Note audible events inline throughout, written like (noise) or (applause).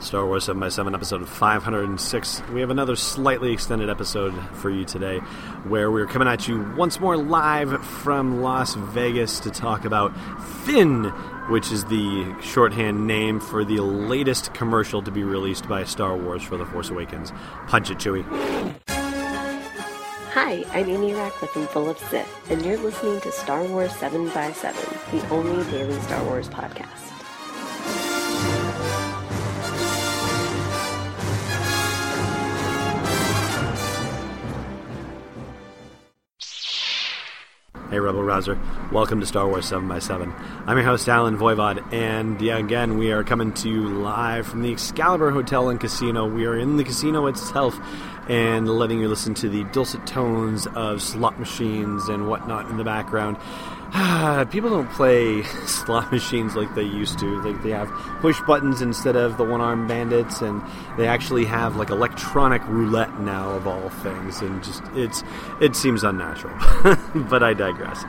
Star Wars 7 by 7 episode 506. We have another slightly extended episode for you today where we're coming at you once more live from Las Vegas to talk about Finn, which is the shorthand name for the latest commercial to be released by Star Wars for The Force Awakens. Punch it, Chewie. Hi, I'm Amy Ratcliffe from Full of Sith, and you're listening to Star Wars 7x7, the only daily Star Wars podcast. Hey, Rebel Rouser. Welcome to Star Wars 7x7. I'm your host, Allen Voivod, and yeah, again, we are coming to you live from the Excalibur Hotel and Casino. We are in the casino itself and letting you listen to the dulcet tones of slot machines and whatnot in the background. (sighs) People don't play (laughs) slot machines like they used to. Like they have push buttons instead of the one-armed bandits, and they actually have like electronic roulette now of all things. And just it's it seems unnatural, (laughs) but I digress.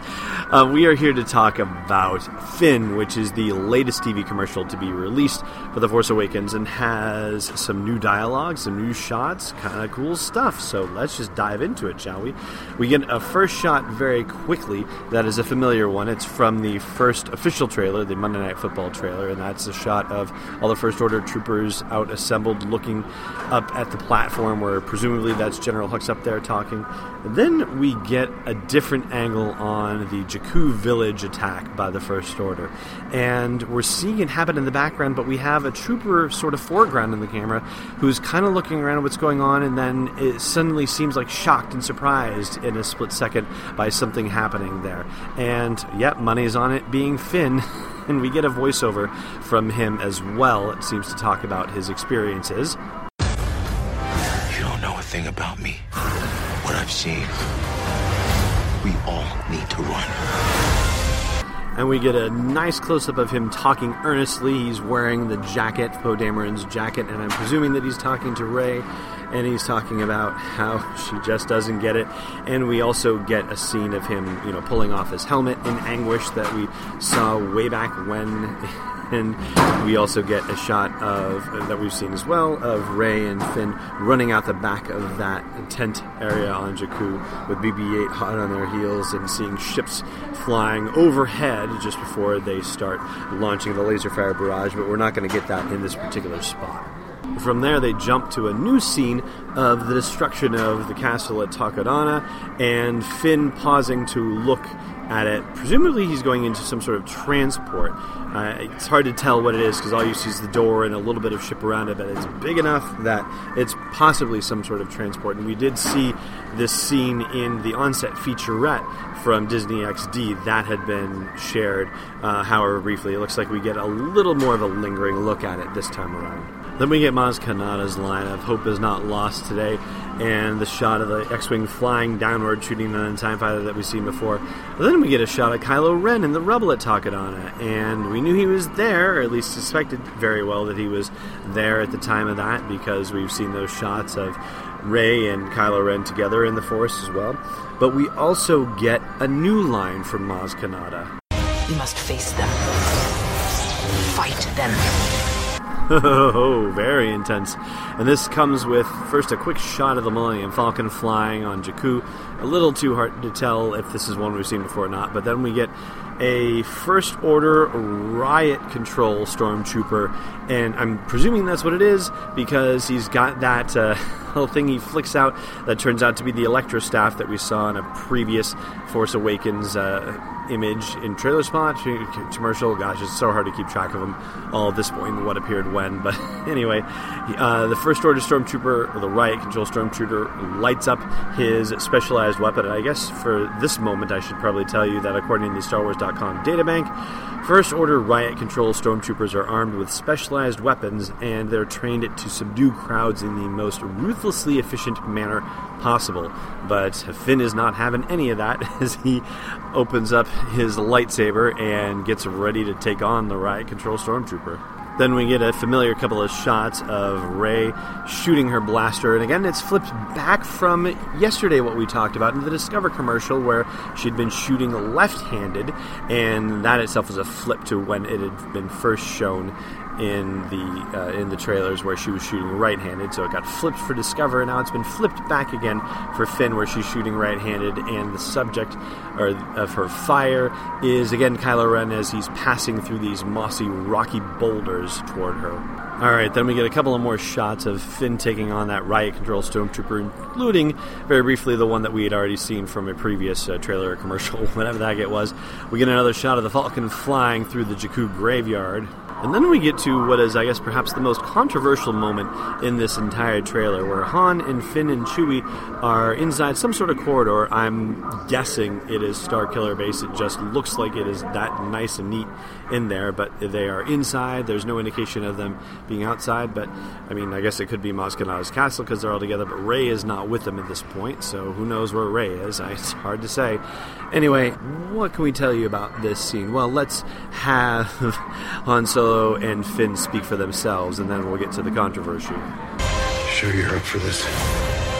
Uh, we are here to talk about Finn, which is the latest TV commercial to be released for The Force Awakens, and has some new dialogue, some new shots, kind of cool stuff. So let's just dive into it, shall we? We get a first shot very quickly. That is a familiar familiar one. It's from the first official trailer, the Monday Night Football trailer, and that's a shot of all the First Order troopers out assembled looking up at the platform where presumably that's General Hux up there talking. And then we get a different angle on the Jakku village attack by the First Order. And we're seeing it happen in the background, but we have a trooper sort of foreground in the camera who's kind of looking around at what's going on, and then it suddenly seems like shocked and surprised in a split second by something happening there. And and yep, money's on it being Finn. (laughs) and we get a voiceover from him as well. It seems to talk about his experiences. You don't know a thing about me, what I've seen. We all need to run. And we get a nice close up of him talking earnestly. He's wearing the jacket, Poe Dameron's jacket, and I'm presuming that he's talking to Rey and he's talking about how (laughs) she just doesn't get it. And we also get a scene of him, you know, pulling off his helmet in anguish that we saw way back when. (laughs) And we also get a shot of that we've seen as well of Rey and Finn running out the back of that tent area on Jakku with BB-8 hot on their heels and seeing ships flying overhead just before they start launching the laser fire barrage. But we're not going to get that in this particular spot. From there, they jump to a new scene of the destruction of the castle at Takodana, and Finn pausing to look at it. Presumably, he's going into some sort of transport. Uh, it's hard to tell what it is because all you see is the door and a little bit of ship around it, but it's big enough that it's possibly some sort of transport. And we did see this scene in the onset featurette from Disney XD that had been shared, uh, however briefly. It looks like we get a little more of a lingering look at it this time around. Then we get Maz Kanata's line of "Hope is not lost today," and the shot of the X-wing flying downward, shooting the TIE fighter that we've seen before. And then we get a shot of Kylo Ren in the rubble at Takodana, and we knew he was there, or at least suspected very well that he was there at the time of that, because we've seen those shots of Rey and Kylo Ren together in the Force as well. But we also get a new line from Maz Kanata. You must face them. Fight them. (laughs) Oh, very intense. And this comes with first a quick shot of the Millennium Falcon flying on Jakku. A little too hard to tell if this is one we've seen before or not, but then we get a First Order riot control stormtrooper, and I'm presuming that's what it is because he's got that uh, (laughs) little thing he flicks out that turns out to be the Electro staff that we saw in a previous Force Awakens uh, image in trailer spot, commercial. Gosh, it's so hard to keep track of them all at this point, what appeared when. But (laughs) anyway, uh, the First Order Stormtrooper, or the Riot Control Stormtrooper, lights up his specialized weapon. I guess for this moment, I should probably tell you that according to the StarWars.com databank, First Order Riot Control Stormtroopers are armed with specialized weapons and they're trained to subdue crowds in the most ruthlessly efficient manner possible. But Finn is not having any of that (laughs) as he opens up his lightsaber and gets ready to take on the Riot Control Stormtrooper. Then we get a familiar couple of shots of Rey shooting her blaster, and again, it's flipped back from yesterday what we talked about in the Discover commercial where she'd been shooting left handed, and that itself was a flip to when it had been first shown in the uh, in the trailers where she was shooting right-handed. So it got flipped for Discover, and now it's been flipped back again for Finn, where she's shooting right-handed, and the subject or of her fire is again Kylo Ren as he's passing through these mossy, rocky boulders toward her. All right, then we get a couple of more shots of Finn taking on that riot control stormtrooper, including very briefly the one that we had already seen from a previous uh, trailer or commercial, (laughs) whatever that it was. We get another shot of the Falcon flying through the Jakku graveyard. And then we get to what is, I guess, perhaps the most controversial moment in this entire trailer, where Han and Finn and Chewie are inside some sort of corridor. I'm guessing it is Starkiller Base. It just looks like it is that nice and neat in there, but they are inside. There's no indication of them being outside, but I mean, I guess it could be Maz Kanata's castle because they're all together, but Rey is not with them at this point, so who knows where Rey is? (laughs) It's hard to say. Anyway, what can we tell you about this scene? Well, let's have (laughs) Han Solo and Finn speak for themselves, and then we'll get to the controversy. Sure you're up for this?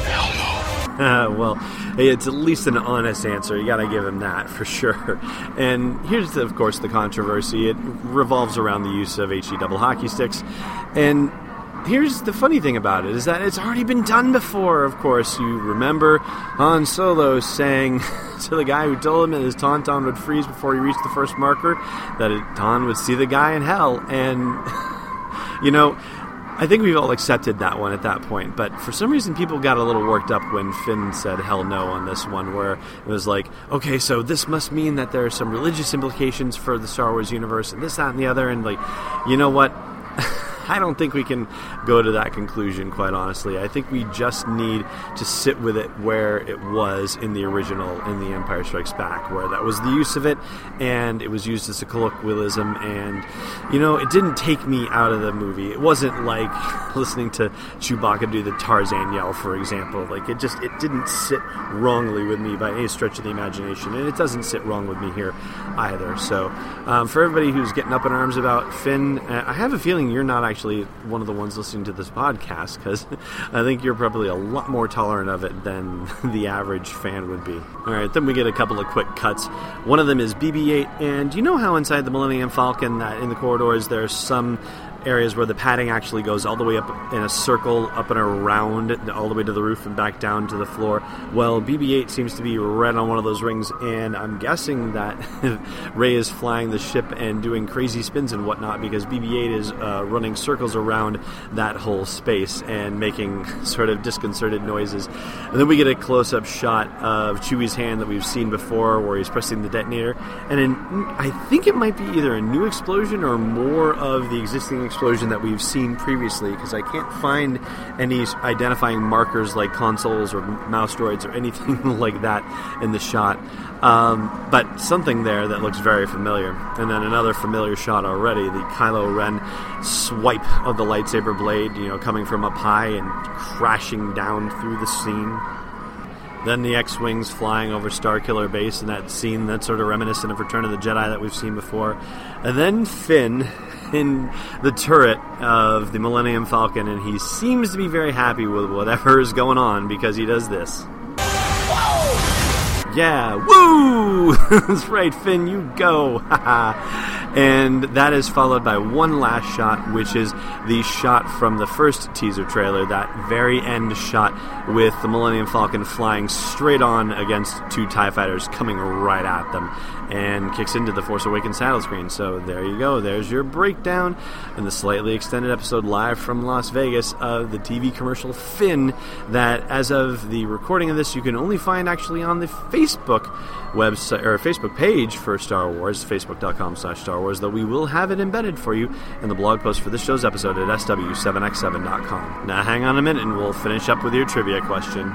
Hell no. (laughs) Uh, well, it's at least an honest answer. You got to give him that for sure. (laughs) And here's, the, of course, the controversy. It revolves around the use of HE double hockey sticks, and here's the funny thing about it is that it's already been done before. Of course, you remember Han Solo saying (laughs) to the guy who told him that his tauntaun would freeze before he reached the first marker, that it, Han would see the guy in hell, and (laughs) you know. I think we've all accepted that one at that point, but for some reason people got a little worked up when Finn said hell no on this one, where it was like, okay, so this must mean that there are some religious implications for the Star Wars universe, and this, that, and the other, and like, you know what? I don't think we can go to that conclusion, quite honestly. I think we just need to sit with it where it was in the original, in The Empire Strikes Back, where that was the use of it, and it was used as a colloquialism, and, you know, it didn't take me out of the movie. It wasn't like (laughs) listening to Chewbacca do the Tarzan yell, for example. Like, it just, it didn't sit wrongly with me by any stretch of the imagination, and it doesn't sit wrong with me here either. So, um, for everybody who's getting up in arms about Finn, uh, I have a feeling you're not actually actually one of the ones listening to this podcast because (laughs) I think you're probably a lot more tolerant of it than (laughs) the average fan would be. All right, then we get a couple of quick cuts. One of them is BB-8, and you know how inside the Millennium Falcon that in the corridors there's some areas where the padding actually goes all the way up in a circle, up and around, all the way to the roof and back down to the floor. Well, BB 8 seems to be right on one of those rings, and I'm guessing that (laughs) Rey is flying the ship and doing crazy spins and whatnot because BB 8 is uh, running circles around that whole space and making (laughs) sort of disconcerted noises. And then we get a close up shot of Chewie's hand that we've seen before where he's pressing the detonator, and I think it might be either a new explosion or more of the existing explosion that we've seen previously because I can't find any identifying markers like consoles or mouse droids or (laughs) anything like that in the shot. Um, but something there that looks very familiar. And then another familiar shot already the Kylo Ren swipe of the lightsaber blade, you know, coming from up high and crashing down through the scene. Then the X Wings flying over Starkiller Base in that scene that's sort of reminiscent of Return of the Jedi that we've seen before. And then Finn (laughs) in the turret of the Millennium Falcon, and he seems to be very happy with whatever is going on because he does this. Yeah, woo! (laughs) That's right, Finn, you go. (laughs) And that is followed by one last shot, which is the shot from the first teaser trailer, that very end shot with the Millennium Falcon flying straight on against two TIE fighters coming right at them and kicks into the Force Awakens title screen. So there you go. There's your breakdown and the slightly extended episode live from Las Vegas of the TV commercial Finn that, as of the recording of this, you can only find actually on the Facebook website or Facebook page for Star Wars, facebook.com slash Star Wars, though we will have it embedded for you in the blog post for this show's episode at sw7x7.com. Now hang on a minute and we'll finish up with your trivia question.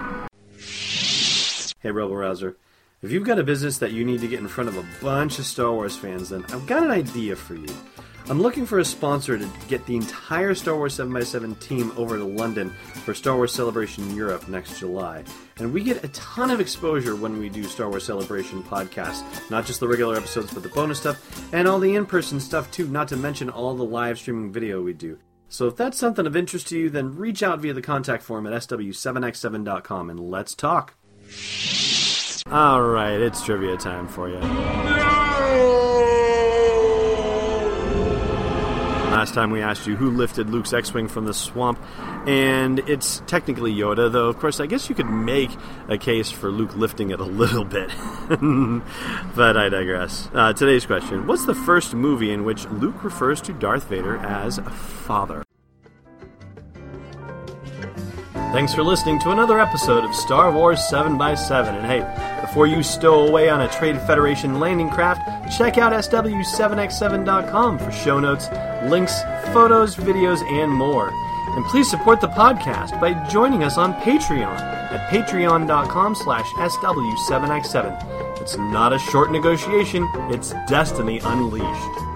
Hey, Rebel Rouser. If you've got a business that you need to get in front of a bunch of Star Wars fans, then I've got an idea for you. I'm looking for a sponsor to get the entire Star Wars 7x7 team over to London for Star Wars Celebration Europe next July. And we get a ton of exposure when we do Star Wars Celebration podcasts. Not just the regular episodes, but the bonus stuff, and all the in person stuff too, not to mention all the live streaming video we do. So if that's something of interest to you, then reach out via the contact form at sw7x7.com and let's talk. All right, it's trivia time for you. Last time we asked you who lifted Luke's X-wing from the swamp, and it's technically Yoda, though. Of course, I guess you could make a case for Luke lifting it a little bit, (laughs) but I digress. Uh, today's question: What's the first movie in which Luke refers to Darth Vader as a father? Thanks for listening to another episode of Star Wars 7x7. And hey, before you stow away on a Trade Federation landing craft, check out SW7x7.com for show notes, links, photos, videos, and more. And please support the podcast by joining us on Patreon at patreon.com slash SW7x7. It's not a short negotiation, it's destiny unleashed.